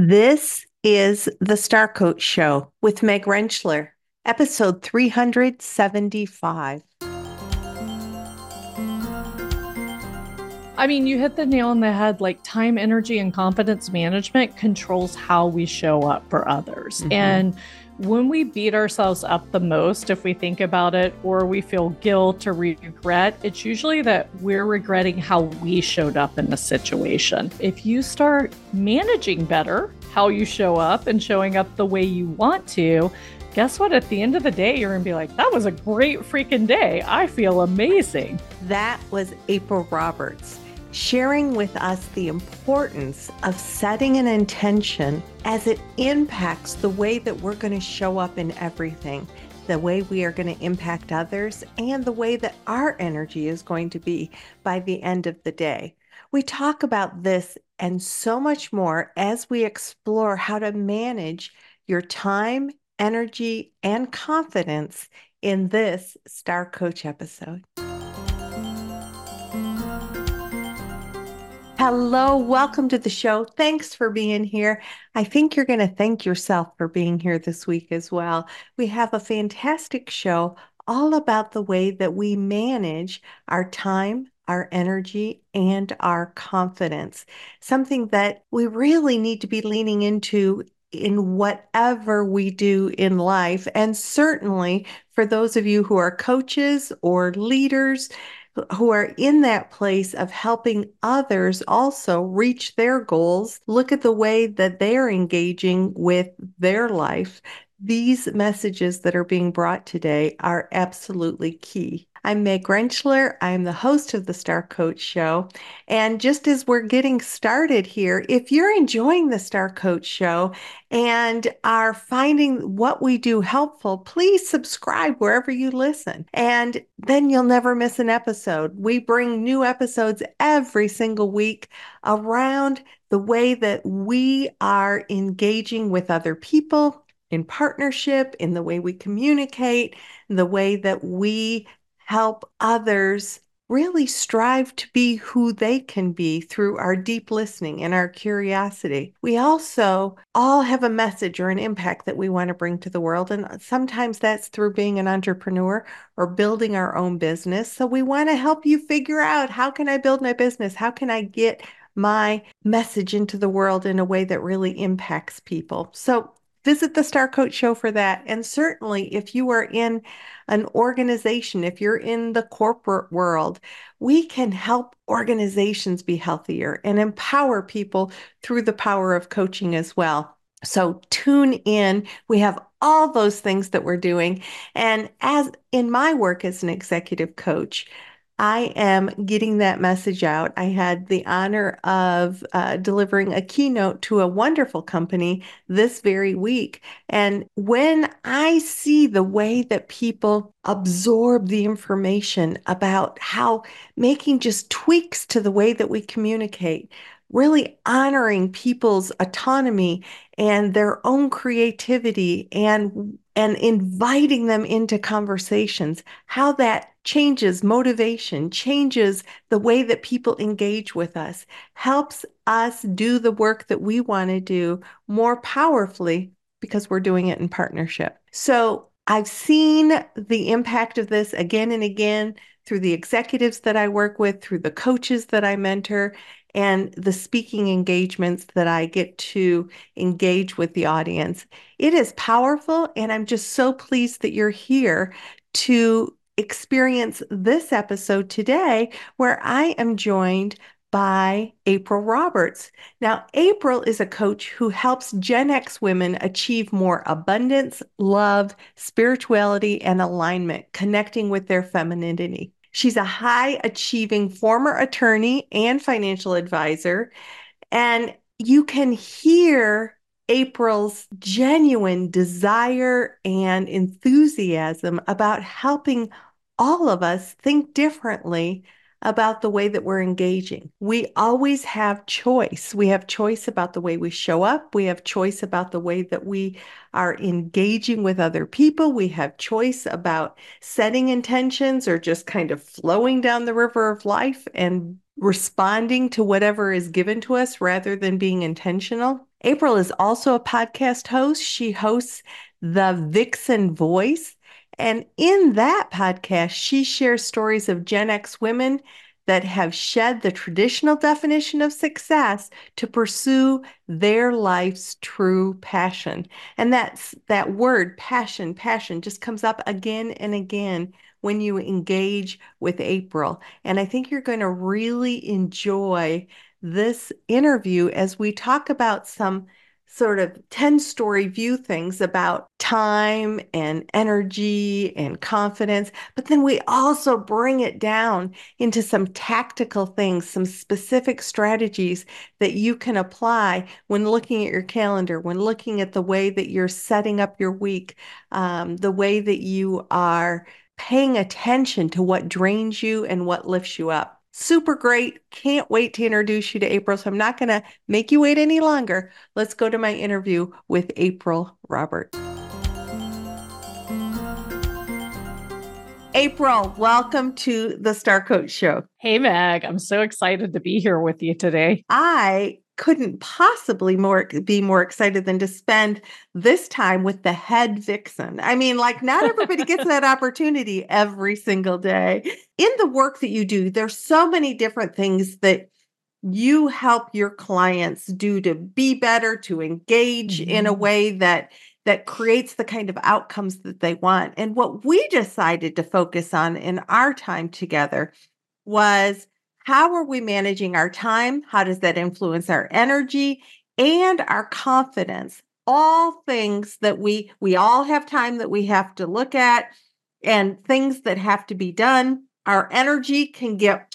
This is the Star Coach Show with Meg Rentschler, episode 375. I mean, you hit the nail on the head. Like time, energy, and confidence management controls how we show up for others. Mm-hmm. And when we beat ourselves up the most, if we think about it, or we feel guilt or regret, it's usually that we're regretting how we showed up in the situation. If you start managing better how you show up and showing up the way you want to, guess what? At the end of the day, you're going to be like, that was a great freaking day. I feel amazing. That was April Roberts sharing with us the importance of setting an intention as it impacts the way that we're going to show up in everything, the way we are going to impact others, and the way that our energy is going to be by the end of the day. We talk about this and so much more as we explore how to manage your time, energy, and confidence in this Star Coach episode. Hello, welcome to the show. Thanks for being here. I think you're going to thank yourself for being here this week as well. We have a fantastic show all about the way that we manage our time, our energy, and our confidence. Something that we really need to be leaning into in whatever we do in life. And certainly for those of you who are coaches or leaders, who are in that place of helping others also reach their goals, look at the way that they're engaging with their life. These messages that are being brought today are absolutely key. I'm Meg Rentschler. I'm the host of the Star Coach Show. And just as we're getting started here, if you're enjoying the Star Coach Show and are finding what we do helpful, please subscribe wherever you listen. And then you'll never miss an episode. We bring new episodes every single week around the way that we are engaging with other people in partnership, in the way we communicate, the way that we help others really strive to be who they can be through our deep listening and our curiosity. We also all have a message or an impact that we want to bring to the world. And sometimes that's through being an entrepreneur or building our own business. So we want to help you figure out how can I build my business? How can I get my message into the world in a way that really impacts people? So visit the Star Coach Show for that. And certainly, if you are in an organization, if you're in the corporate world, we can help organizations be healthier and empower people through the power of coaching as well. So tune in. We have all those things that we're doing. And as in my work as an executive coach, I am getting that message out. I had the honor of uh, delivering a keynote to a wonderful company this very week. And when I see the way that people absorb the information about how making just tweaks to the way that we communicate, really honoring people's autonomy and their own creativity and and inviting them into conversations how that changes motivation, changes the way that people engage with us, helps us do the work that we want to do more powerfully because we're doing it in partnership. So I've seen the impact of this again and again through the executives that I work with, through the coaches that I mentor, and the speaking engagements that I get to engage with the audience. It is powerful, and I'm just so pleased that you're here to experience this episode today where I am joined by April Roberts. Now, April is a coach who helps Gen X women achieve more abundance, love, spirituality, and alignment, connecting with their femininity. She's a high achieving former attorney and financial advisor. And you can hear April's genuine desire and enthusiasm about helping all of us think differently about the way that we're engaging. We always have choice. We have choice about the way we show up. We have choice about the way that we are engaging with other people. We have choice about setting intentions or just kind of flowing down the river of life and responding to whatever is given to us rather than being intentional. April is also a podcast host. She hosts The Vixen Voice. And in that podcast, she shares stories of Gen X women that have shed the traditional definition of success to pursue their life's true passion. And that's that word passion, passion just comes up again and again when you engage with April. And I think you're going to really enjoy this interview as we talk about some sort of 10 story view things about time and energy and confidence, but then we also bring it down into some tactical things, some specific strategies that you can apply when looking at your calendar, when looking at the way that you're setting up your week, um, the way that you are paying attention to what drains you and what lifts you up super great. Can't wait to introduce you to April. So I'm not going to make you wait any longer. Let's go to my interview with April Robert. April, welcome to the Star Coach Show. Hey, Meg. I'm so excited to be here with you today. I couldn't possibly more be more excited than to spend this time with the head vixen. I mean, like not everybody gets that opportunity every single day. In the work that you do, there's so many different things that you help your clients do to be better, to engage mm-hmm. in a mm-hmm. way that that creates the kind of outcomes that they want. And what we decided to focus on in our time together was how are we managing our time? How does that influence our energy and our confidence? All things that we we all have time that we have to look at and things that have to be done. Our energy can get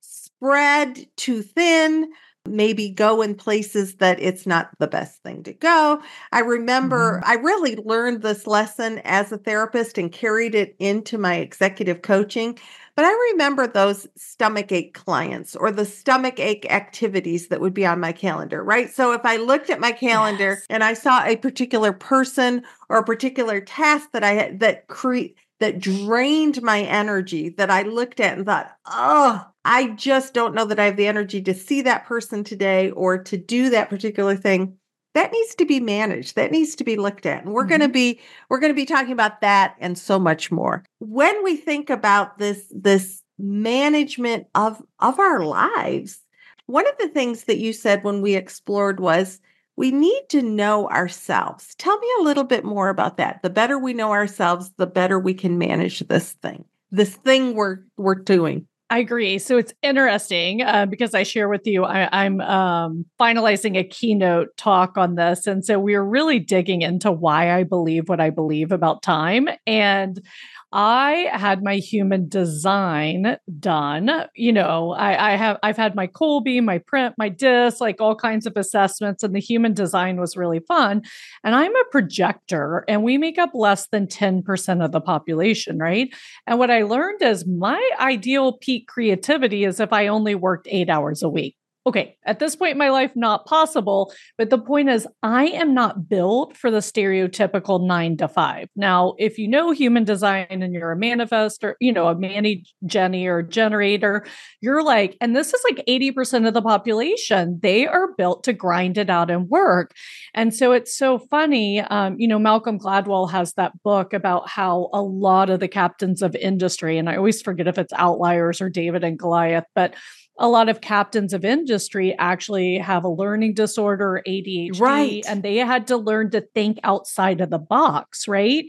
spread too thin maybe go in places that it's not the best thing to go. I remember mm-hmm. I really learned this lesson as a therapist and carried it into my executive coaching. But I remember those stomach ache clients or the stomach ache activities that would be on my calendar, right? So if I looked at my calendar yes. and I saw a particular person or a particular task that I had that create that drained my energy that I looked at and thought, oh, I just don't know that I have the energy to see that person today or to do that particular thing that needs to be managed that needs to be looked at and we're mm-hmm. going to be we're going to be talking about that and so much more. When we think about this this management of of our lives one of the things that you said when we explored was we need to know ourselves. Tell me a little bit more about that. The better we know ourselves the better we can manage this thing this thing we're we're doing I agree. So it's interesting uh, because I share with you, I, am um, finalizing a keynote talk on this. And so we're really digging into why I believe what I believe about time. And I had my human design done. You know, I, I, have I've had my Kolbe, my print, my disc, like all kinds of assessments, and the human design was really fun. And I'm a projector, and we make up less than 10% of the population, right? And what I learned is my ideal peak creativity is if I only worked eight hours a week okay, at this point in my life, not possible. But the point is, I am not built for the stereotypical nine to five. Now, if you know human design and you're a manifestor, you know, a Manny Jenny or generator, you're like, and this is like 80% of the population, they are built to grind it out and work. And so it's so funny. Um, you know, Malcolm Gladwell has that book about how a lot of the captains of industry, and I always forget if it's outliers or David and Goliath, but a lot of captains of industry actually have a learning disorder, ADHD, right. and they had to learn to think outside of the box, right?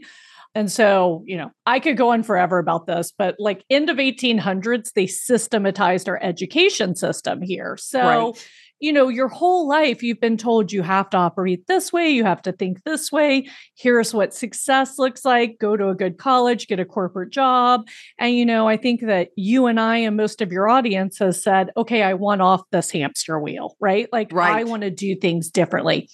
And so, you know, I could go on forever about this, but like end of 1800s, they systematized our education system here. So, right you know, your whole life you've been told you have to operate this way, you have to think this way. Here's what success looks like. Go to a good college, get a corporate job. And, you know, I think that you and I and most of your audience has said, okay, I want off this hamster wheel, right? Like, right. I want to do things differently.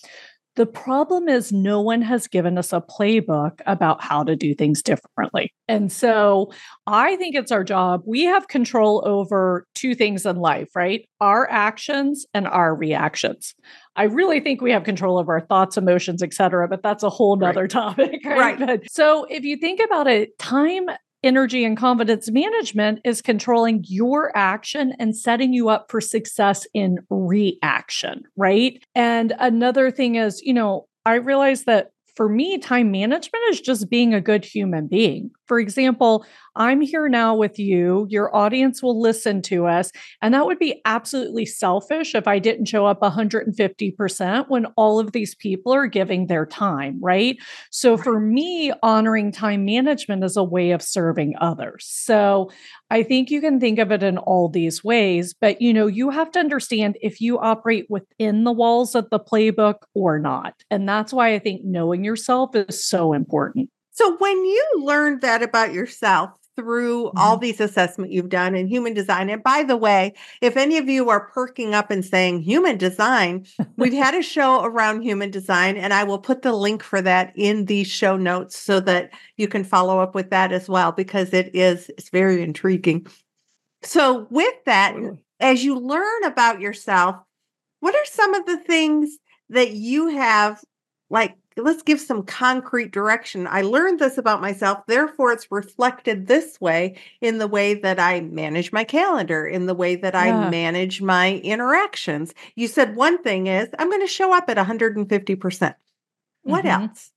The problem is, no one has given us a playbook about how to do things differently. And so I think it's our job. We have control over two things in life, right? Our actions and our reactions. I really think we have control over our thoughts, emotions, et cetera, but that's a whole nother right. topic. Right. right. But, so if you think about it, time energy and confidence management is controlling your action and setting you up for success in reaction, right? And another thing is, you know, I realize that for me, time management is just being a good human being. For example, I'm here now with you. Your audience will listen to us. And that would be absolutely selfish if I didn't show up 150% when all of these people are giving their time, right? So for me, honoring time management is a way of serving others. So I think you can think of it in all these ways, but you know, you have to understand if you operate within the walls of the playbook or not. And that's why I think knowing yourself is so important. So when you learned that about yourself through mm-hmm. all these assessment you've done in human design, and by the way, if any of you are perking up and saying human design, we've had a show around human design, and I will put the link for that in the show notes so that you can follow up with that as well because it is it's very intriguing. So with that, as you learn about yourself, what are some of the things that you have like let's give some concrete direction. I learned this about myself, therefore it's reflected this way in the way that I manage my calendar, in the way that yeah. I manage my interactions. You said one thing is I'm going to show up at 150%. What mm-hmm. else?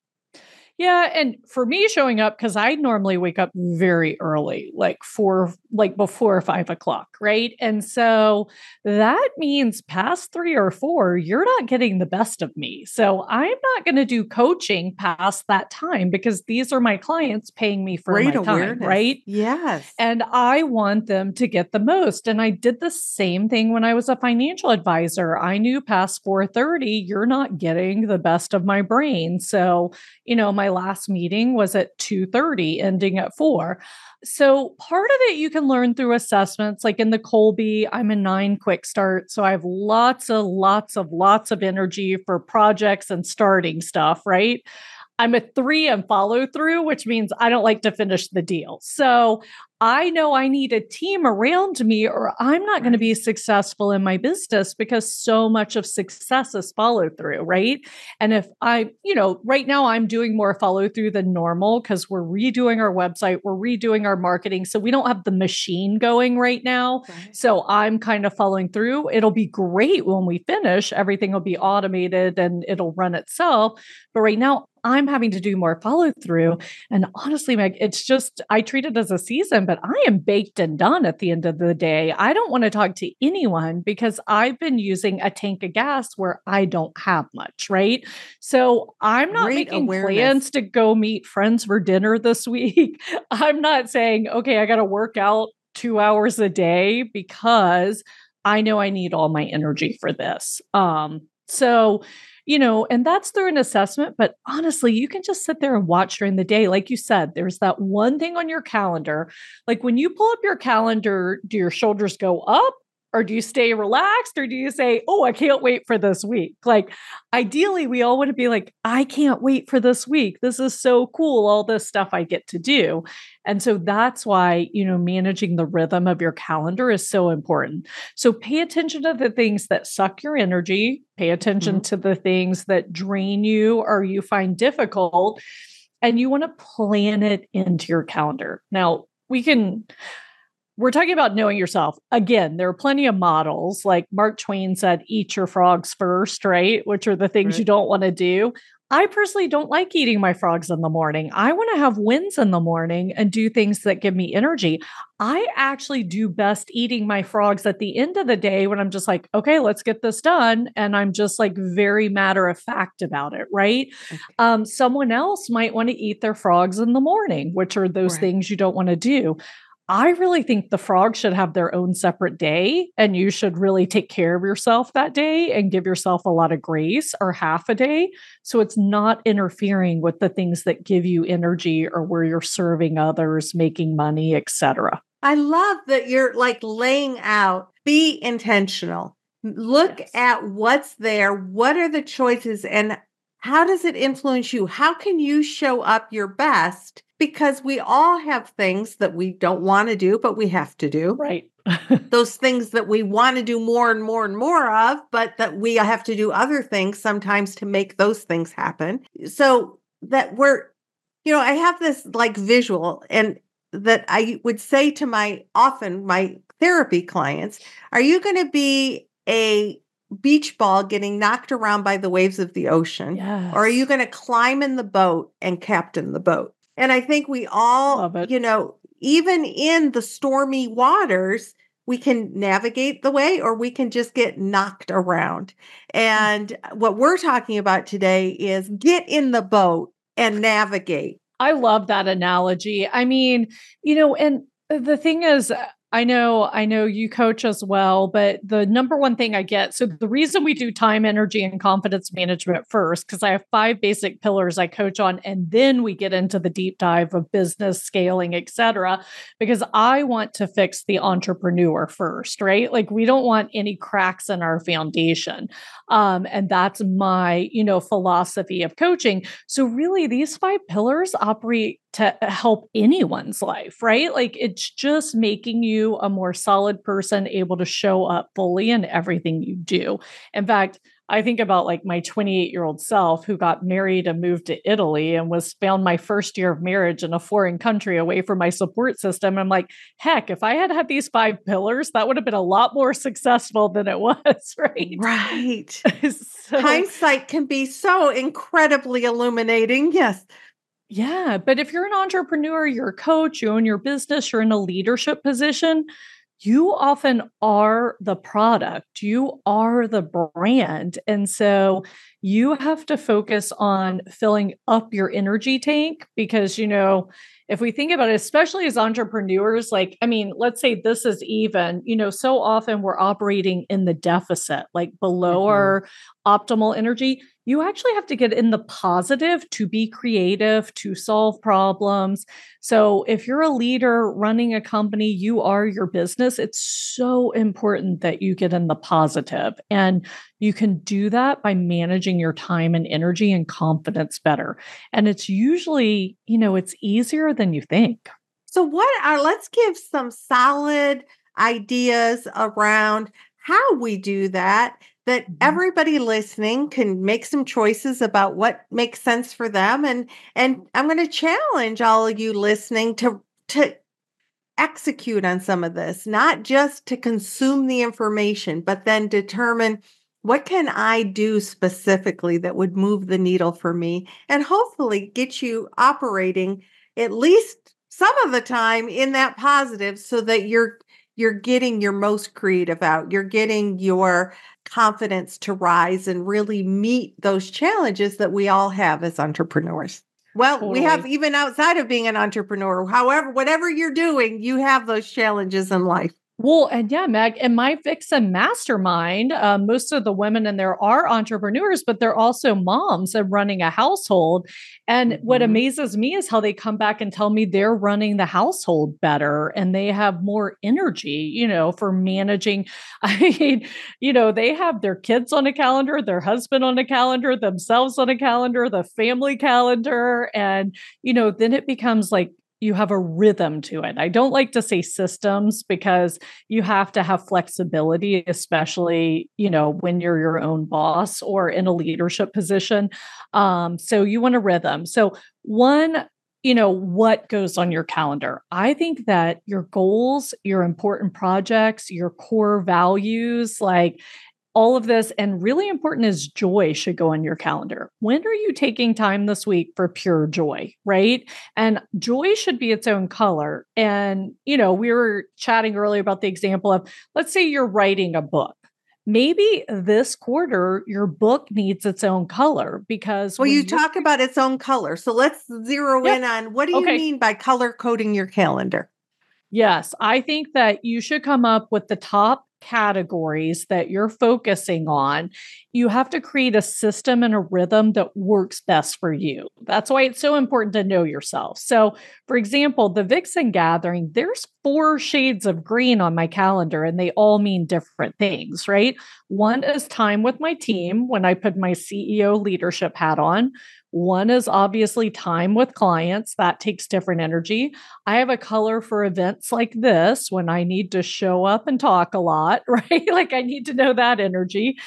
Yeah, and for me showing up because I normally wake up very early, like four, like before five o'clock, right? And so that means past three or four, you're not getting the best of me. So I'm not going to do coaching past that time because these are my clients paying me for Great my awareness. time, right? Yes, and I want them to get the most. And I did the same thing when I was a financial advisor. I knew past four thirty, you're not getting the best of my brain. So you know my last meeting was at 2:30 ending at 4. So part of it you can learn through assessments like in the Kolbe I'm a 9 quick start so I have lots of lots of lots of energy for projects and starting stuff, right? I'm a three and follow through, which means I don't like to finish the deal. So I know I need a team around me or I'm not going to be successful in my business because so much of success is follow through, right? And if I, you know, right now I'm doing more follow through than normal because we're redoing our website, we're redoing our marketing. So we don't have the machine going right now. Right. So I'm kind of following through. It'll be great when we finish, everything will be automated and it'll run itself. But right now, I'm having to do more follow through. And honestly, Meg, it's just, I treat it as a season, but I am baked and done at the end of the day. I don't want to talk to anyone because I've been using a tank of gas where I don't have much, right? So I'm not Great making awareness. plans to go meet friends for dinner this week. I'm not saying, okay, I got to work out two hours a day because I know I need all my energy for this. Um, so you know, and that's through an assessment. But honestly, you can just sit there and watch during the day. Like you said, there's that one thing on your calendar. Like when you pull up your calendar, do your shoulders go up or do you stay relaxed or do you say oh i can't wait for this week? Like ideally we all want to be like i can't wait for this week. This is so cool all this stuff i get to do. And so that's why you know managing the rhythm of your calendar is so important. So pay attention to the things that suck your energy pay attention mm-hmm. to the things that drain you or you find difficult and you want to plan it into your calendar. Now we can we're talking about knowing yourself. Again, there are plenty of models. Like Mark Twain said, eat your frogs first, right? Which are the things right. you don't want to do. I personally don't like eating my frogs in the morning. I want to have wins in the morning and do things that give me energy. I actually do best eating my frogs at the end of the day when I'm just like, okay, let's get this done. And I'm just like very matter of fact about it, right? Okay. Um, someone else might want to eat their frogs in the morning, which are those right. things you don't want to do. I really think the frogs should have their own separate day and you should really take care of yourself that day and give yourself a lot of grace or half a day. So it's not interfering with the things that give you energy or where you're serving others, making money, etc. I love that you're like laying out, be intentional. Look yes. at what's there. What are the choices and how does it influence you? How can you show up your best because we all have things that we don't want to do, but we have to do. Right. Those things that we want to do more and more and more of, but that we have to do other things sometimes to make those things happen. So that we're, you know, I have this like visual and that I would say to my often my therapy clients, are you going to be a beach ball getting knocked around by the waves of the ocean? Yes. Or are you going to climb in the boat and captain the boat? And I think we all, you know, even in the stormy waters, we can navigate the way or we can just get knocked around. Mm. And what we're talking about today is get in the boat and navigate. I love that analogy. I mean, you know, and the thing is, I know, I know you coach as well, but the number one thing I get so the reason we do time, energy, and confidence management first, because I have five basic pillars I coach on, and then we get into the deep dive of business scaling, et cetera, because I want to fix the entrepreneur first, right? Like we don't want any cracks in our foundation. Um, and that's my, you know, philosophy of coaching. So really these five pillars operate to help anyone's life, right? Like it's just making you a more solid person, able to show up fully in everything you do. In fact, I think about like my 28 year old self who got married and moved to Italy and was found my first year of marriage in a foreign country away from my support system. I'm like, heck, if I had had these five pillars, that would have been a lot more successful than it was, right? Right. so, Hindsight can be so incredibly illuminating. Yes. Yeah. But if you're an entrepreneur, you're a coach, you own your business, you're in a leadership position, you often are the product, you are the brand. And so you have to focus on filling up your energy tank because, you know, if we think about it, especially as entrepreneurs, like, I mean, let's say this is even, you know, so often we're operating in the deficit, like below mm-hmm. our optimal energy you actually have to get in the positive to be creative, to solve problems. So, if you're a leader running a company, you are your business. It's so important that you get in the positive. And you can do that by managing your time and energy and confidence better. And it's usually, you know, it's easier than you think. So, what are, let's give some solid ideas around how we do that that mm-hmm. everybody listening can make some choices about what makes sense for them and and I'm going to challenge all of you listening to to execute on some of this not just to consume the information but then determine what can I do specifically that would move the needle for me and hopefully get you operating at least some of the time in that positive so that you're you're getting your most creative out. You're getting your confidence to rise and really meet those challenges that we all have as entrepreneurs. Well, totally. we have even outside of being an entrepreneur. However, whatever you're doing, you have those challenges in life. Well, and yeah, Meg, and my Vixen mastermind, uh, most of the women in there are entrepreneurs, but they're also moms and running a household. And mm-hmm. what amazes me is how they come back and tell me they're running the household better and they have more energy, you know, for managing. I mean, you know, they have their kids on a calendar, their husband on a calendar, themselves on a calendar, the family calendar. And, you know, then it becomes like you have a rhythm to it. I don't like to say systems because you have to have flexibility, especially, you know, when you're your own boss or in a leadership position. Um, so you want a rhythm. So one you know what goes on your calendar i think that your goals your important projects your core values like all of this and really important is joy should go on your calendar. When are you taking time this week for pure joy, right? And joy should be its own color. And, you know, we were chatting earlier about the example of let's say you're writing a book. Maybe this quarter your book needs its own color because well, you talk about its own color. So let's zero in on what do you okay. mean by color coding your calendar? Yes, I think that you should come up with the top categories that you're focusing on, you have to create a system and a rhythm that works best for you. That's why it's so important to know yourself. So, for example, the Vixen gathering, there's four shades of green on my calendar and they all mean different things, right? One is time with my team when I put my CEO leadership hat on. One is obviously time with clients. That takes different energy. I have a color for events like this when I need to show up and talk a lot, right? like I need to know that energy.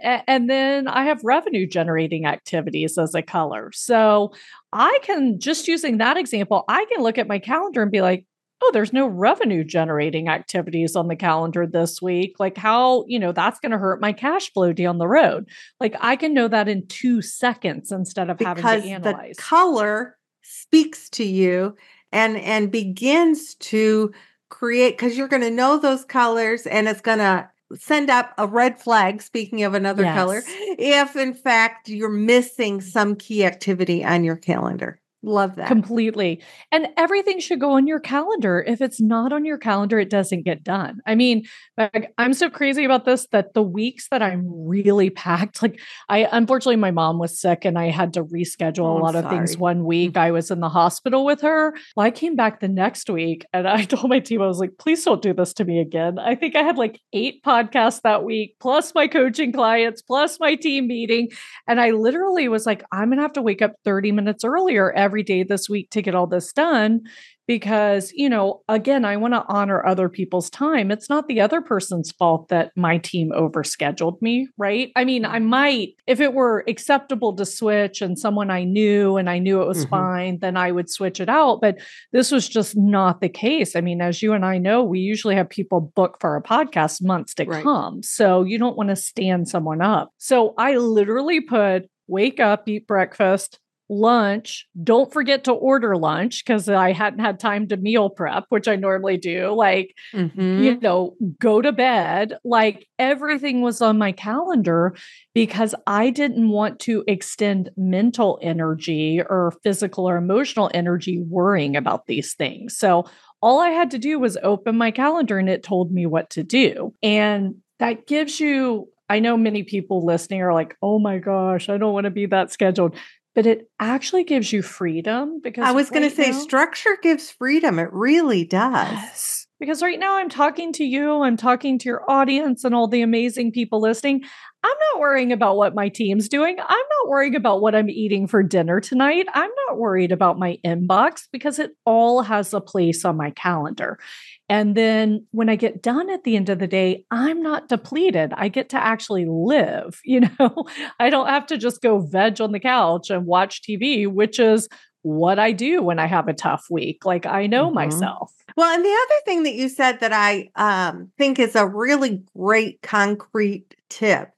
And then I have revenue generating activities as a color. So I can just using that example, I can look at my calendar and be like, oh, there's no revenue generating activities on the calendar this week. Like, how, you know, that's going to hurt my cash flow down the road. Like, I can know that in two seconds instead of because having to analyze. The color speaks to you and and begins to create because you're going to know those colors and it's going to send up a red flag speaking of another yes. color if in fact you're missing some key activity on your calendar Love that. Completely. And everything should go on your calendar. If it's not on your calendar, it doesn't get done. I mean, like, I'm so crazy about this that the weeks that I'm really packed, like I unfortunately my mom was sick and I had to reschedule oh, a lot of things one week. Mm-hmm. I was in the hospital with her. Well, I came back the next week and I told my team, I was like, please don't do this to me again. I think I had like eight podcasts that week, plus my coaching clients, plus my team meeting. And I literally was like, I'm gonna have to wake up 30 minutes earlier every day this week to get all this done because you know again i want to honor other people's time it's not the other person's fault that my team overscheduled me right i mean i mm-hmm. might if it were acceptable to switch and someone i knew and i knew it was mm-hmm. fine then i would switch it out but this was just not the case i mean as you and i know we usually have people book for a podcast months to right. come so you don't want to stand someone up so i literally put wake up eat breakfast lunch. Don't forget to order lunch because I hadn't had time to meal prep, which I normally do. Like, mm-hmm. you know, go to bed. Like everything was on my calendar because I didn't want to extend mental energy or physical or emotional energy worrying about these things. So all I had to do was open my calendar and it told me what to do. And that gives you I know many people listening are like, oh my gosh, I don't want to be that scheduled but it actually gives you freedom because I was right going to say now, structure gives freedom. It really does. Yes. Because right now I'm talking to you, I'm talking to your audience and all the amazing people listening. I'm not worrying about what my team's doing. I'm not worrying about what I'm eating for dinner tonight. I'm not worried about my inbox because it all has a place on my calendar. And then when I get done at the end of the day, I'm not depleted. I get to actually live, you know. I don't have to just go veg on the couch and watch TV, which is what I do when I have a tough week. Like I know mm-hmm. myself. Well, and the other thing that you said that I um, think is a really great concrete tip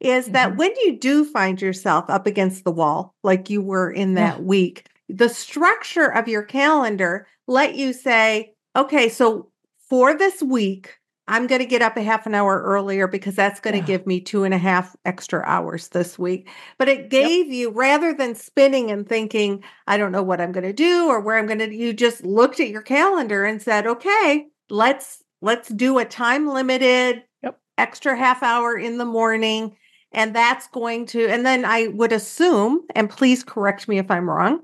is that mm-hmm. when you do find yourself up against the wall, like you were in that yeah. week, the structure of your calendar let you say, okay, so for this week, I'm going to get up a half an hour earlier because that's going to give me two and a half extra hours this week. But it gave yep. you, rather than spinning and thinking, I don't know what I'm going to do or where I'm going to, you just looked at your calendar and said, okay, let's, let's do a time limited yep. extra half hour in the morning and that's going to, and then I would assume, and please correct me if I'm wrong,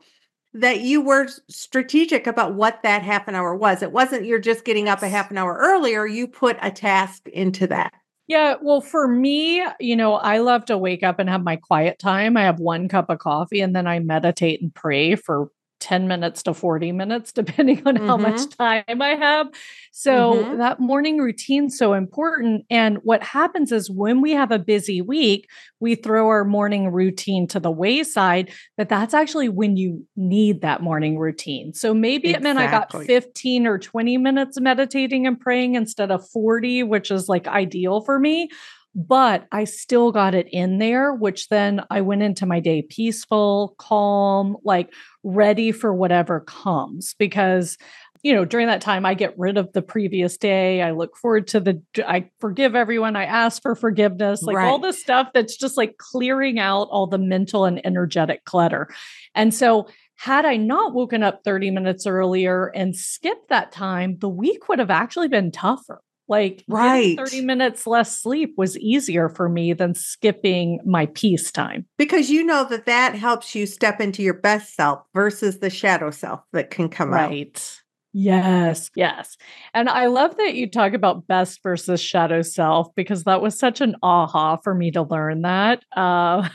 that you were strategic about what that half an hour was. It wasn't you're just getting up a half an hour earlier, you put a task into that. Yeah, well, for me, you know, I love to wake up and have my quiet time. I have one cup of coffee and then I meditate and pray for 10 minutes to 40 minutes, depending on mm-hmm. how much mm-hmm. time I have. So mm-hmm. that morning routine's so important. And what happens is when we have a busy week, we throw our morning routine to the wayside, but that's actually when you need that morning routine. So maybe exactly. it meant I got 15 or 20 minutes meditating and praying instead of 40, which is like ideal for me but I still got it in there, which then I went into my day peaceful, calm, like ready for whatever comes. Because, you know, during that time, I get rid of the previous day. I look forward to the, I forgive everyone. I ask for forgiveness, like right. all the stuff that's just like clearing out all the mental and energetic clutter. And so, had I not woken up 30 minutes earlier and skipped that time, the week would have actually been tougher. Like right. 30 minutes less sleep was easier for me than skipping my peace time. Because you know that that helps you step into your best self versus the shadow self that can come right. out. Right. Yes, yes. And I love that you talk about best versus shadow self because that was such an aha for me to learn that. Uh,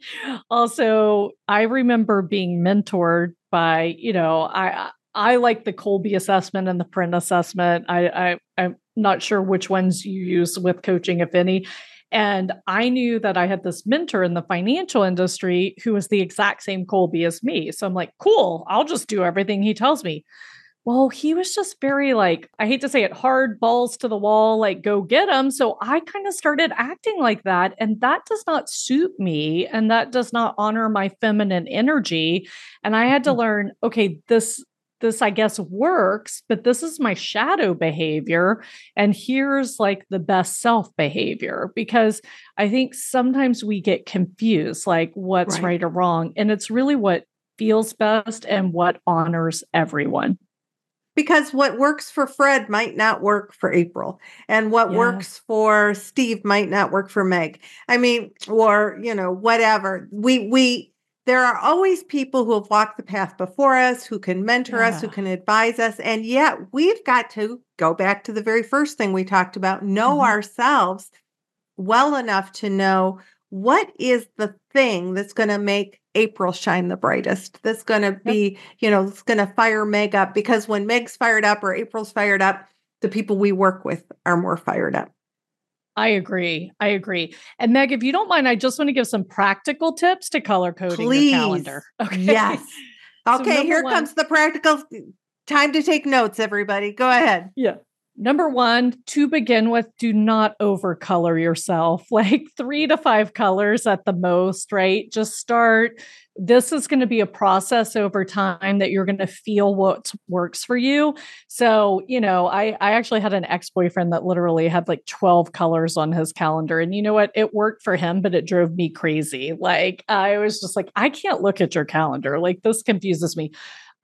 also, I remember being mentored by, you know, I I like the Kolbe assessment and the Print assessment. I, I I'm not sure which ones you use with coaching, if any. And I knew that I had this mentor in the financial industry who was the exact same Kolbe as me. So I'm like, cool, I'll just do everything he tells me. Well, he was just very like, I hate to say it, hard balls to the wall, like go get him. So I kind of started acting like that. And that does not suit me. And that does not honor my feminine energy. And I had to mm. learn, okay, this this i guess works but this is my shadow behavior and here's like the best self behavior because i think sometimes we get confused like what's right, right or wrong and it's really what feels best and what honors everyone because what works for Fred might not work for April, and what yeah. works for Steve might not work for Meg. I mean, or you know, whatever. We we there are always people who have walked the path before us, who can mentor yeah. us, who can advise us, and yet we've got to go back to the very first thing we talked about: know mm-hmm. ourselves well enough to know what is the thing that's going to make April shine the brightest. That's going to be, yep. you know, it's going to fire Meg up because when Meg's fired up or April's fired up, the people we work with are more fired up. I agree. I agree. And Meg, if you don't mind, I just want to give some practical tips to color coding Please. your calendar. Okay. Yes. Okay, so here one, comes the practical time to take notes, everybody. Go ahead. Yeah. Number one, to begin with, do not overcolor yourself. Like three to five colors at the most, right? Just start. This is going to be a process over time that you're going to feel what works for you. So, you know, I, I actually had an ex boyfriend that literally had like 12 colors on his calendar. And you know what? It worked for him, but it drove me crazy. Like, I was just like, I can't look at your calendar. Like, this confuses me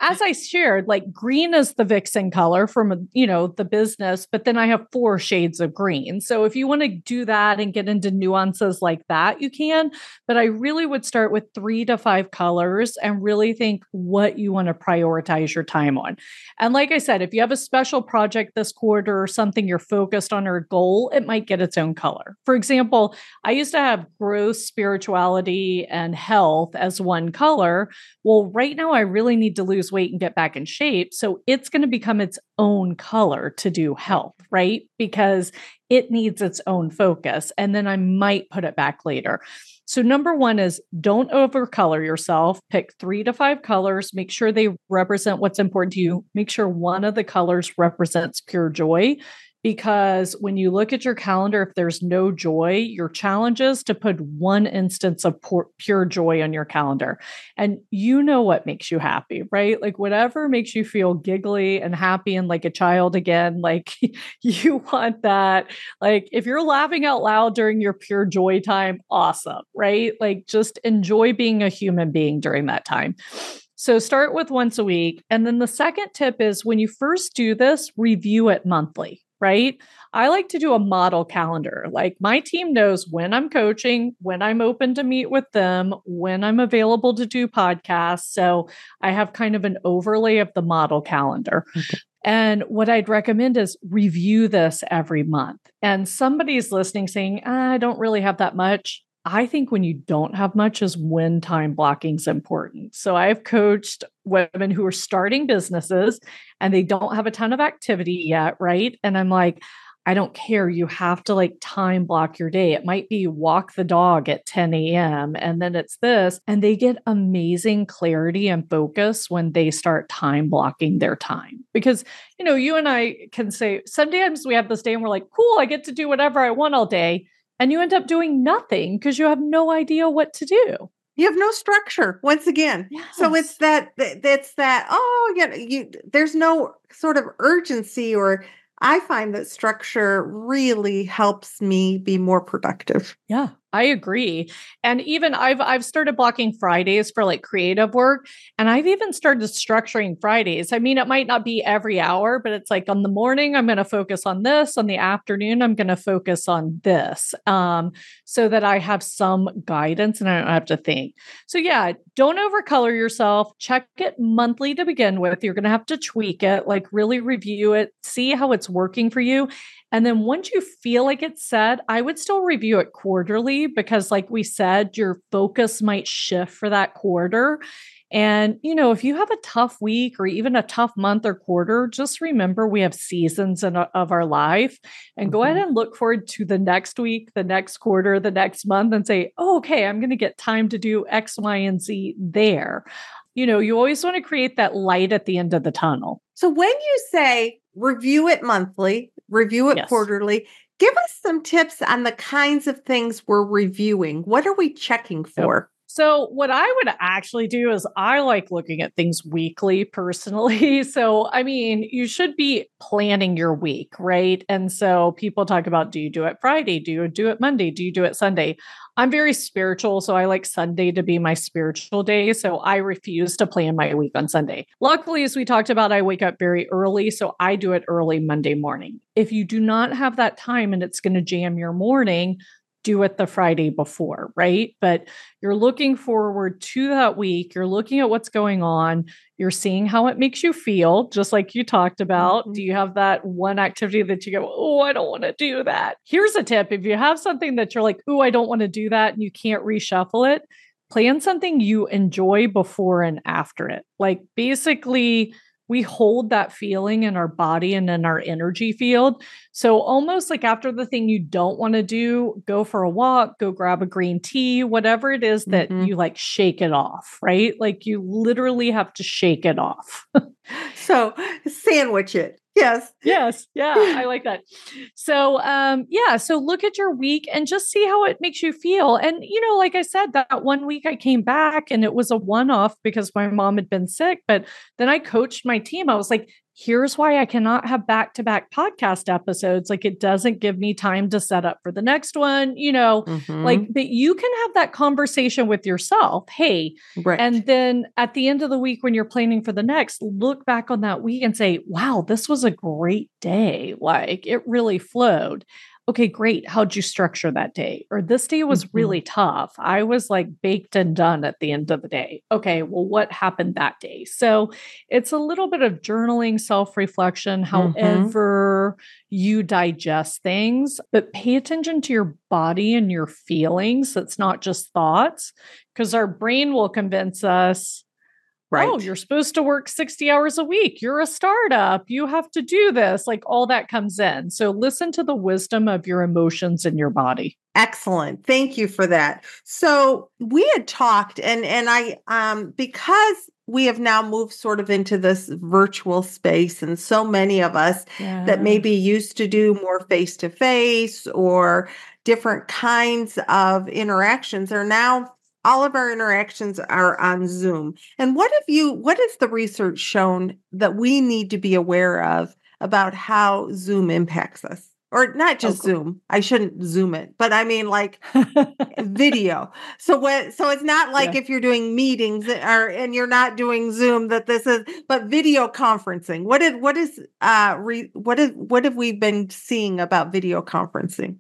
as I shared, like green is the vixen color from, you know, the business, but then I have four shades of green. So if you want to do that and get into nuances like that, you can. But I really would start with three to five colors and really think what you want to prioritize your time on. And like I said, if you have a special project this quarter or something you're focused on or a goal, it might get its own color. For example, I used to have growth, spirituality, and health as one color. Well, right now I really need to lose weight and get back in shape. So it's going to become its own color to do health, right? Because it needs its own focus. And then I might put it back later. So, number one is don't overcolor yourself. Pick three to five colors. Make sure they represent what's important to you. Make sure one of the colors represents pure joy because when you look at your calendar, if there's no joy, your challenge is to put one instance of pure joy on your calendar. And you know what makes you happy, right? Like whatever makes you feel giggly and happy and like a child again, like you want that. Like if you're laughing out loud during your pure joy time, awesome, right? Like just enjoy being a human being during that time. So start with once a week. And then the second tip is when you first do this, review it monthly right? I like to do a model calendar. Like my team knows when I'm coaching, when I'm open to meet with them, when I'm available to do podcasts. So I have kind of an overlay of the model calendar. Okay. And what I'd recommend is review this every month. And somebody's listening saying, ah, I don't really have that much. I think when you don't have much is when time blocking is important. So I've coached women who are starting businesses and they don't have a ton of activity yet, right? And I'm like, I don't care. You have to like time block your day. It might be walk the dog at 10 a.m. and then it's this. And they get amazing clarity and focus when they start time blocking their time. Because, you know, you and I can say sometimes we have this day and we're like, cool, I get to do whatever I want all day and you end up doing nothing because you have no idea what to do. You have no structure once again. Yes. so it's that that's that oh you know you there's no sort of urgency or i find that structure really helps me be more productive. Yeah I agree. And even I've I've started blocking Fridays for like creative work and I've even started structuring Fridays. I mean it might not be every hour, but it's like on the morning I'm going to focus on this, on the afternoon I'm going to focus on this. Um so that I have some guidance and I don't have to think. So yeah, don't overcolor yourself. Check it monthly to begin with. You're going to have to tweak it, like really review it, see how it's working for you and then once you feel like it's set, I would still review it quarterly because, like we said, your focus might shift for that quarter. And, you know, if you have a tough week or even a tough month or quarter, just remember we have seasons in, of our life and mm-hmm. go ahead mm-hmm. and look forward to the next week, the next quarter, the next month, and say, oh, okay, I'm going to get time to do X, Y, and Z there. You know, you always want to create that light at the end of the tunnel. So when you say review it monthly, review it yes. quarterly, give us some tips on the kinds of things we're reviewing. What are we checking for? So, what I would actually do is I like looking at things weekly personally. So, I mean, you should be planning your week, right? And so people talk about do you do it Friday? Do you do it Monday? Do you do it Sunday? I'm very spiritual, so I like Sunday to be my spiritual day. So I refuse to plan my week on Sunday. Luckily, as we talked about, I wake up very early, so I do it early Monday morning. If you do not have that time and it's going to jam your morning, do it the Friday before, right? But you're looking forward to that week. You're looking at what's going on. You're seeing how it makes you feel, just like you talked about. Mm-hmm. Do you have that one activity that you go, Oh, I don't want to do that? Here's a tip if you have something that you're like, Oh, I don't want to do that, and you can't reshuffle it, plan something you enjoy before and after it. Like basically, we hold that feeling in our body and in our energy field. So, almost like after the thing you don't want to do, go for a walk, go grab a green tea, whatever it is that mm-hmm. you like shake it off, right? Like you literally have to shake it off. so, sandwich it. Yes. Yes. Yeah. I like that. So, um, yeah. So look at your week and just see how it makes you feel. And, you know, like I said, that one week I came back and it was a one off because my mom had been sick. But then I coached my team. I was like, here's why I cannot have back to back podcast episodes. Like it doesn't give me time to set up for the next one, you know, mm-hmm. like that you can have that conversation with yourself. Hey, right. and then at the end of the week, when you're planning for the next, look back on that week and say, wow, this was a great day. Like it really flowed okay, great. How'd you structure that day? Or this day was mm-hmm. really tough. I was like baked and done at the end of the day. Okay, well, what happened that day? So it's a little bit of journaling, self reflection, mm-hmm. however mm-hmm. you digest things, but pay attention to your body and your feelings. It's not just thoughts, because our brain will convince us right. Oh, you're supposed to work 60 hours a week. You're a startup. You have to do this. Like all that comes in. So listen to the wisdom of your emotions in your body. Excellent. Thank you for that. So we had talked and and I um because we have now moved sort of into this virtual space and so many of us yeah. that maybe used to do more face to face or different kinds of interactions are now all of our interactions are on Zoom. And what have you, what has the research shown that we need to be aware of about how Zoom impacts us? Or not just oh, Zoom. I shouldn't zoom it, but I mean like video. So what so it's not like yeah. if you're doing meetings or and you're not doing Zoom that this is but video conferencing. What did what is uh re, what is what have we been seeing about video conferencing?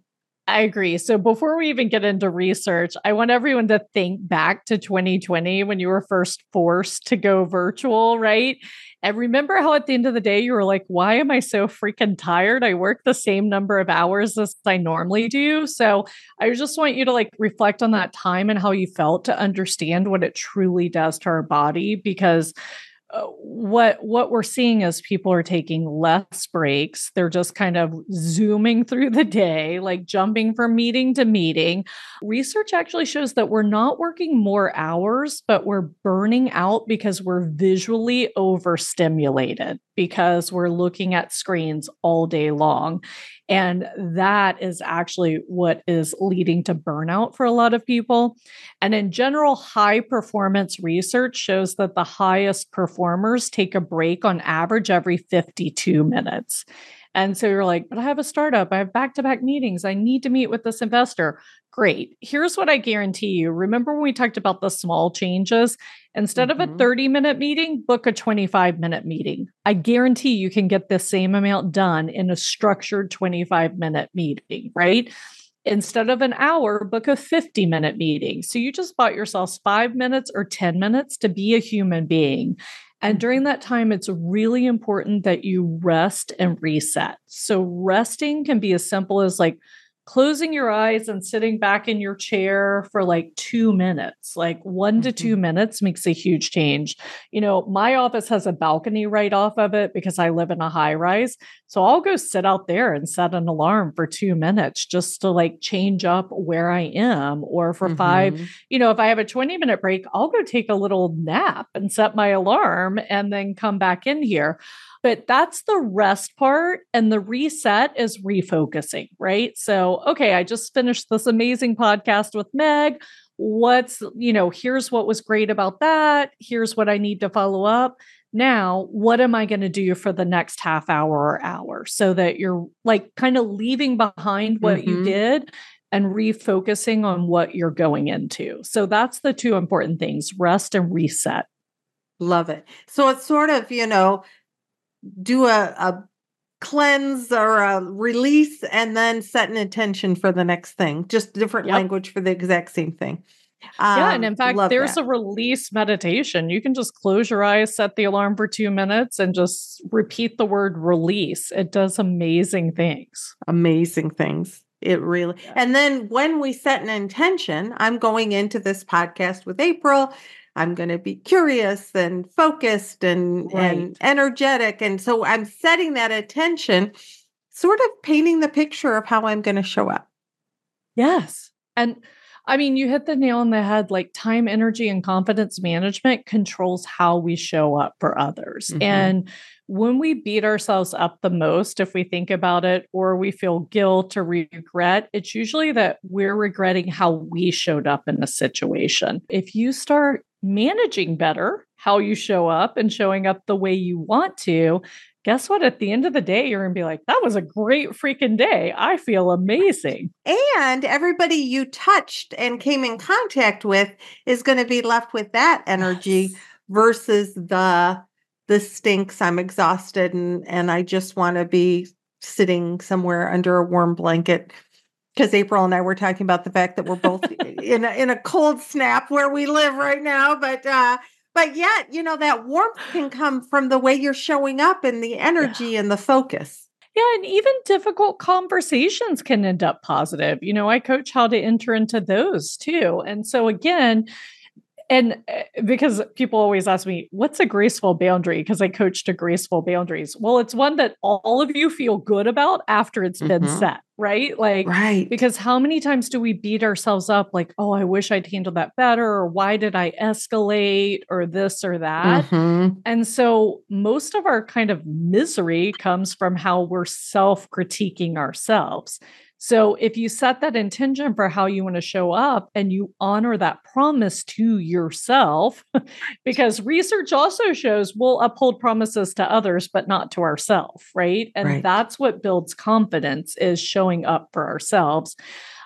I agree. So before we even get into research, I want everyone to think back to 2020 when you were first forced to go virtual, right? And remember how at the end of the day you were like, why am I so freaking tired? I work the same number of hours as I normally do. So I just want you to like reflect on that time and how you felt to understand what it truly does to our body because Uh, what what we're seeing is people are taking less breaks. They're just kind of zooming through the day like jumping from meeting to meeting. Research actually shows that we're not working more hours but we're burning out because we're visually overstimulated because we're looking at screens all day long and that is actually what is leading to burnout for a lot of people. And in general, high performance research shows that the highest performers take a break on average every 52 minutes. And so you're like, but I have a startup, I have back to back meetings, I need to meet with this investor. Great. Here's what I guarantee you. Remember when we talked about the small changes? Instead mm-hmm. of a mm-hmm. 30 minute meeting, book a 25 minute meeting. I guarantee you can get the same amount done in a structured 25 minute meeting, right? Instead of an hour, book a 50 minute meeting. So you just bought yourself five minutes or 10 minutes to be a human being. And during mm-hmm. that time, it's really important that you rest and reset. So, resting can be as simple as like closing your eyes and sitting back in your chair for like two minutes, like one mm-hmm. to two minutes makes a huge change. You know, my office has a balcony right off of it because I live in a high rise. So I'll go sit out there and set an alarm for two minutes just to like change up where I am. Or for mm-hmm. five, you know, if I have a 20 minute break, I'll go take a little nap and set my alarm and then come back in here. But that's the rest part. And the reset is refocusing, right? So, okay, I just finished this amazing podcast with Meg. What's, you know, here's what was great about that. Here's what I need to follow up. Now, what am I going to do for the next half hour or hour so that you're like kind of leaving behind what mm-hmm. you did and refocusing on what you're going into. So that's the two important things rest and reset. Love it. So it's sort of, you know, do a, a cleanse or a release and then set an intention for the next thing. Just different yep. language for the exact same thing. Um, yeah, and in fact, there's that. a release meditation. You can just close your eyes, set the alarm for two minutes, and just repeat the word release. It does amazing things. Amazing things. It really, yeah. and then when we set an intention, I'm going into this podcast with April I'm going to be curious and focused and, right. and energetic. And so I'm setting that attention, sort of painting the picture of how I'm going to show up. Yes. And I mean, you hit the nail on the head like time, energy, and confidence management controls how we show up for others. Mm-hmm. And when we beat ourselves up the most, if we think about it, or we feel guilt or regret, it's usually that we're regretting how we showed up in the situation. If you start managing better how you show up and showing up the way you want to, guess what? At the end of the day, you're going to be like, that was a great freaking day. I feel amazing. And everybody you touched and came in contact with is going to be left with that energy yes. versus the the stinks i'm exhausted and and i just want to be sitting somewhere under a warm blanket because April and I were talking about the fact that we're both in a, in a cold snap where we live right now, but uh, but yet you know that warmth can come from the way you're showing up and the energy yeah. and the focus. Yeah, and even difficult conversations can end up positive. You know, I coach how to enter into those too. And so again, and eh, because people always ask me what's a graceful boundary? Because i coach to graceful boundaries. Well it's one that all of you feel good about after it's mm-hmm. been set right? Like right. because how many times do we beat ourselves up like oh i wish i'd handled that better or why did i escalate? or this or that. Mm-hmm. and so most of our kind of misery comes from how we're self critiquing ourselves so if you set that intention for how you want to show up and you honor that promise to yourself, because research also shows we'll uphold promises to others, but not to ourselves, right? And right. that's what builds confidence is showing up for ourselves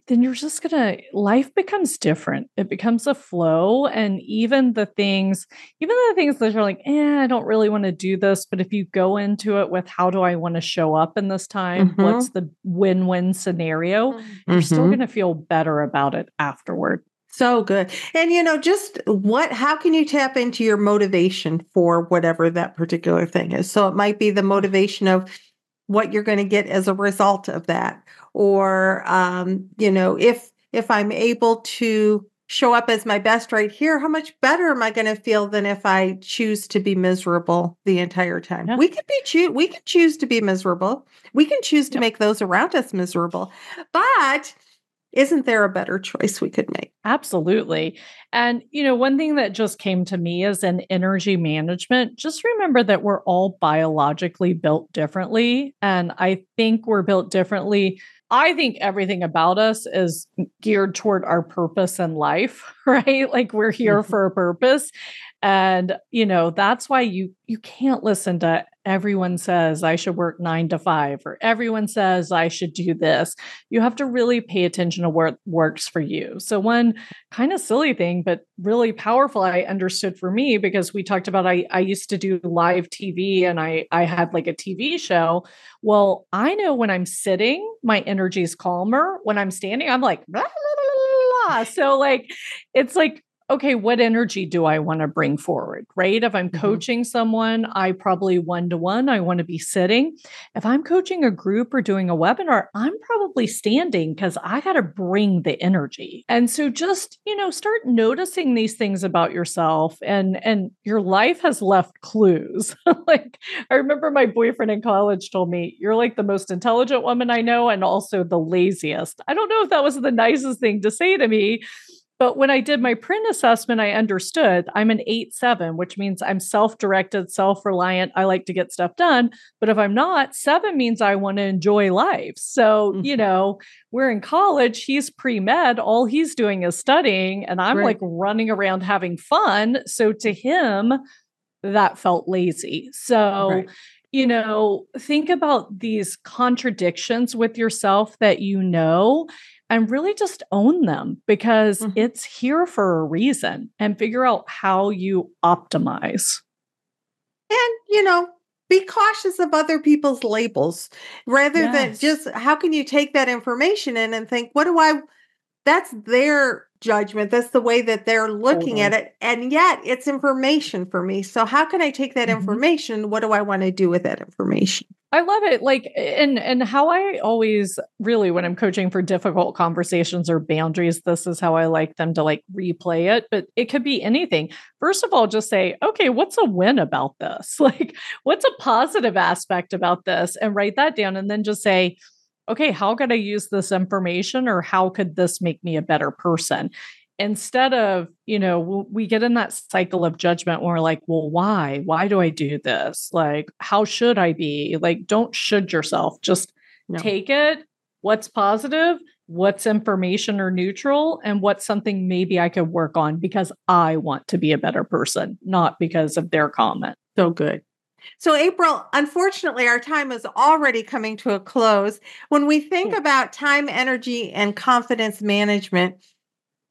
then you're just gonna life becomes different it becomes a flow and even the things even the things that you're like eh i don't really want to do this but if you go into it with how do i want to show up in this time mm-hmm. what's the win-win scenario mm-hmm. you're still mm-hmm. gonna feel better about it afterward so good. And you know, just what how can you tap into your motivation for whatever that particular thing is? So it might be the motivation of what you're going to get as a result of that or um, you know if if i'm able to show up as my best right here how much better am i going to feel than if i choose to be miserable the entire time yeah. we can be choose we can choose to be miserable we can choose to make those around us miserable but isn't there a better choice we could make? Absolutely. And, you know, one thing that just came to me is in energy management, just remember that we're all biologically built differently. And I think we're built differently I think everything about us is geared toward our purpose in life, right? Like we're here mm-hmm. for a purpose. And you know, that's why you you can't listen to everyone says I should work 9 to 5 or everyone says I should do this. You have to really pay attention to what works for you. So one kind of silly thing but really powerful I understood for me because we talked about I I used to do live TV and I I had like a TV show. Well, I know when I'm sitting, my energy is calmer. When I'm standing, I'm like blah, blah, blah. so like it's like okay, what energy do I want to bring forward? Right. If I'm mm-hmm. coaching someone, I probably one to one, I want to be sitting. If I'm coaching a group or doing a webinar, I'm probably standing because I got to bring the energy. And so just, you know, start noticing these things about yourself and and your life has left clues. like I remember my boyfriend in college told me, "You're like the most intelligent woman I know and also the laziest." I don't know if that was the nicest thing to say to me, but when I did my print assessment, I understood I'm an 8 7, which means I'm self directed, self reliant. I like to get stuff done. But if I'm not, seven means I want to enjoy life. So, mm-hmm. you know, we're in college, he's pre med, all he's doing is studying, and I'm right. like running around having fun. So to him, that felt lazy. So, right. you know, think about these contradictions with yourself that you know and really just own them because mm-hmm. it's here for a reason and figure out how you optimize. And, you know, be cautious of other people's labels rather yes. than just how can you take that information in and think, what do I, that's their judgment. That's the way that they're looking at it. And yet it's information for me. So how can I take that mm-hmm. information? What do I want to do with that information? I love it. Like and and how I always really when I'm coaching for difficult conversations or boundaries, this is how I like them to like replay it, but it could be anything. First of all, just say, "Okay, what's a win about this?" Like, what's a positive aspect about this and write that down and then just say, okay, how could I use this information or how could this make me a better person? Instead of, you know, we get in that cycle of judgment where we're like, well, why? Why do I do this? Like, how should I be? Like, don't should yourself. Just no. take it. What's positive? What's information or neutral? And what's something maybe I could work on because I want to be a better person, not because of their comment. So good. So, April, unfortunately, our time is already coming to a close. When we think hmm. about time, energy, and confidence management,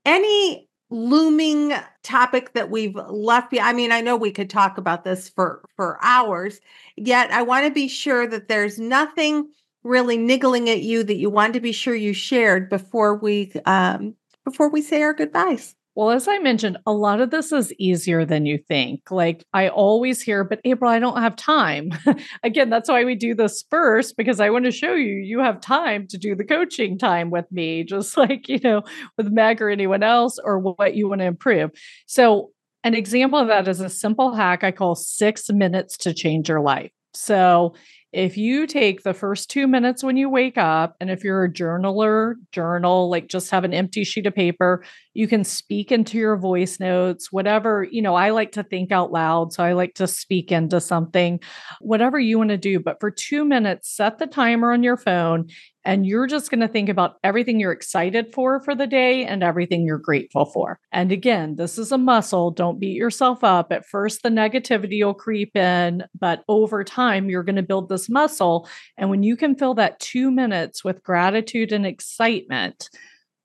any looming topic that we've left behind? i mean i know we could talk about this for for hours yet i want to be sure that there's nothing really niggling at you that you want to be sure you shared before we um before we say our goodbyes well, as I mentioned, a lot of this is easier than you think. Like I always hear, but April, I don't have time. Again, that's why we do this first because I want to show you you have time to do the coaching time with me, just like, you know, with Meg or anyone else or what you want to improve. So, an example of that is a simple hack I call six minutes to change your life. So, if you take the first two minutes when you wake up, and if you're a journaler, journal, like just have an empty sheet of paper, you can speak into your voice notes, whatever, you know, I like to think out loud. So I like to speak into something, whatever you want to do. But for two minutes, set the timer on your phone and you're just going to think about everything you're excited for for the day and everything you're grateful for. And again, this is a muscle. Don't beat yourself up. At first, the negativity will creep in, but over time, you're going to build this muscle. And when you can fill that two minutes with gratitude and excitement,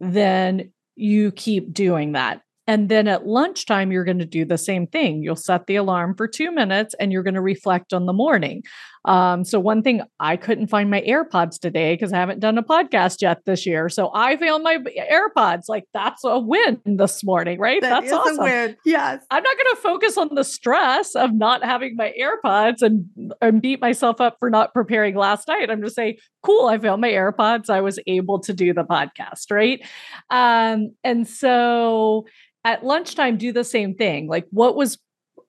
then you keep doing that. And then at lunchtime, you're going to do the same thing. You'll set the alarm for two minutes and you're going to reflect on the morning. Um, so, one thing I couldn't find my AirPods today because I haven't done a podcast yet this year. So, I found my AirPods. Like, that's a win this morning, right? That that's awesome. win. Yes. I'm not going to focus on the stress of not having my AirPods and, and beat myself up for not preparing last night. I'm just saying, cool, I found my AirPods. I was able to do the podcast, right? Um, and so, at lunchtime do the same thing like what was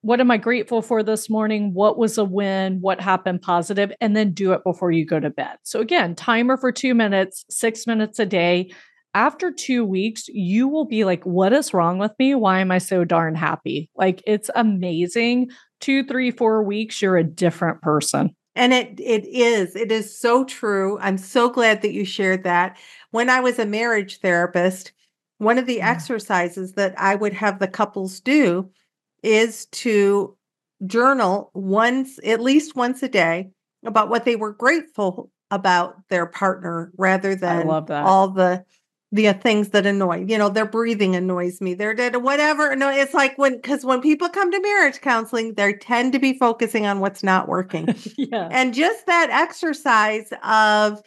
what am i grateful for this morning? What was a win? What happened positive? and then do it before you go to bed. So again timer for 2 minutes 6 minutes a day. After 2 weeks you will be like what is wrong with me? Why am i so darn happy? Like it's amazing. Two three four weeks you're a different person. And it it is. It is so true. I'm so glad that you shared that. When i was a marriage therapist one of the exercises that I would have the couples do is to journal once, at least once a day, about what they were grateful about their partner rather than all the the things that annoy you know their breathing annoys me their dead, whatever no it's like when because when people come to marriage counseling they tend to be focusing on what's not working. Yeah. And just that exercise of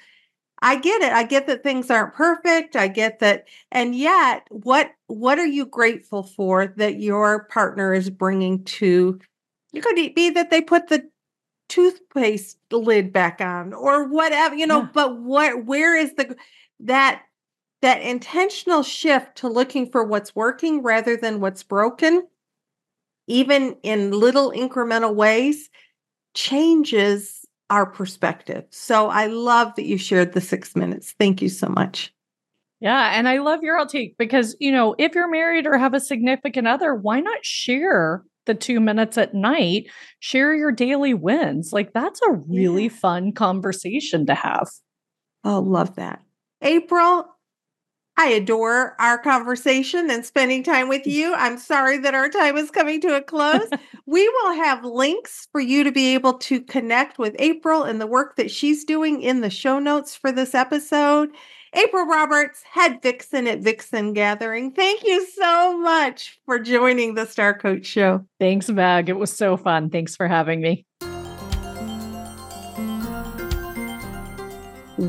I get it. I get that things aren't perfect. I get that. And yet, what what are you grateful for that your partner is bringing to it could be that they put the toothpaste lid back on or whatever, you know, yeah. but what where is the that that intentional shift to looking for what's working rather than what's broken, even in little incremental ways, changes our perspective. So I love that you shared the six minutes. Thank you so much. Yeah. And I love your outtake because, you know, if you're married or have a significant other, why not share the two minutes at night? Share your daily wins. Like that's a really yeah. fun conversation to have. Oh, love that. April, I adore our conversation and spending time with you. I'm sorry that our time is coming to a close. we will have links for you to be able to connect with April and the work that she's doing in the show notes for this episode. April Roberts, head vixen at Vixen Gathering. Thank you so much for joining the Star Coach Show. Thanks, Meg. It was so fun. Thanks for having me.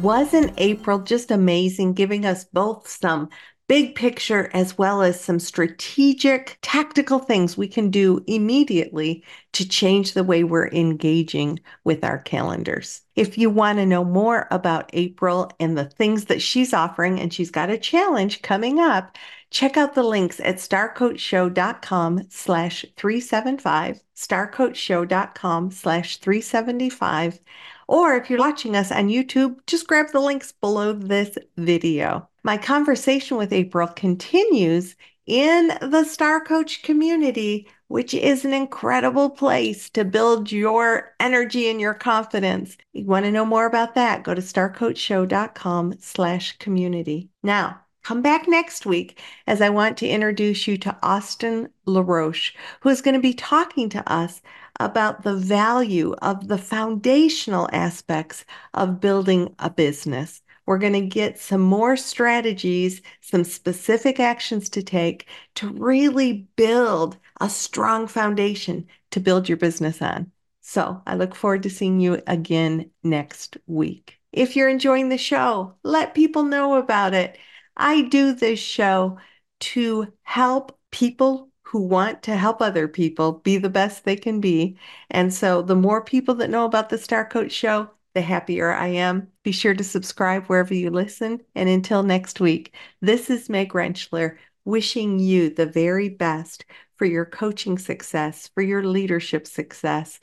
Wasn't April just amazing, giving us both some big picture as well as some strategic, tactical things we can do immediately to change the way we're engaging with our calendars. If you want to know more about April and the things that she's offering, and she's got a challenge coming up, check out the links at starcoachshow.com slash 375, starcoachshow.com slash 375. Or if you're watching us on YouTube, just grab the links below this video. My conversation with April continues in the Star Coach community, which is an incredible place to build your energy and your confidence. You want to know more about that? Go to starcoachshow.com slash community. Now, come back next week as I want to introduce you to Austin LaRoche, who is going to be talking to us about the value of the foundational aspects of building a business. We're going to get some more strategies, some specific actions to take to really build a strong foundation to build your business on. So I look forward to seeing you again next week. If you're enjoying the show, let people know about it. I do this show to help people who want to help other people be the best they can be. And so the more people that know about the Star Coach Show, the happier I am. Be sure to subscribe wherever you listen. And until next week, this is Meg Rentschler wishing you the very best for your coaching success, for your leadership success,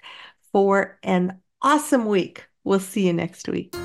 for an awesome week. We'll see you next week.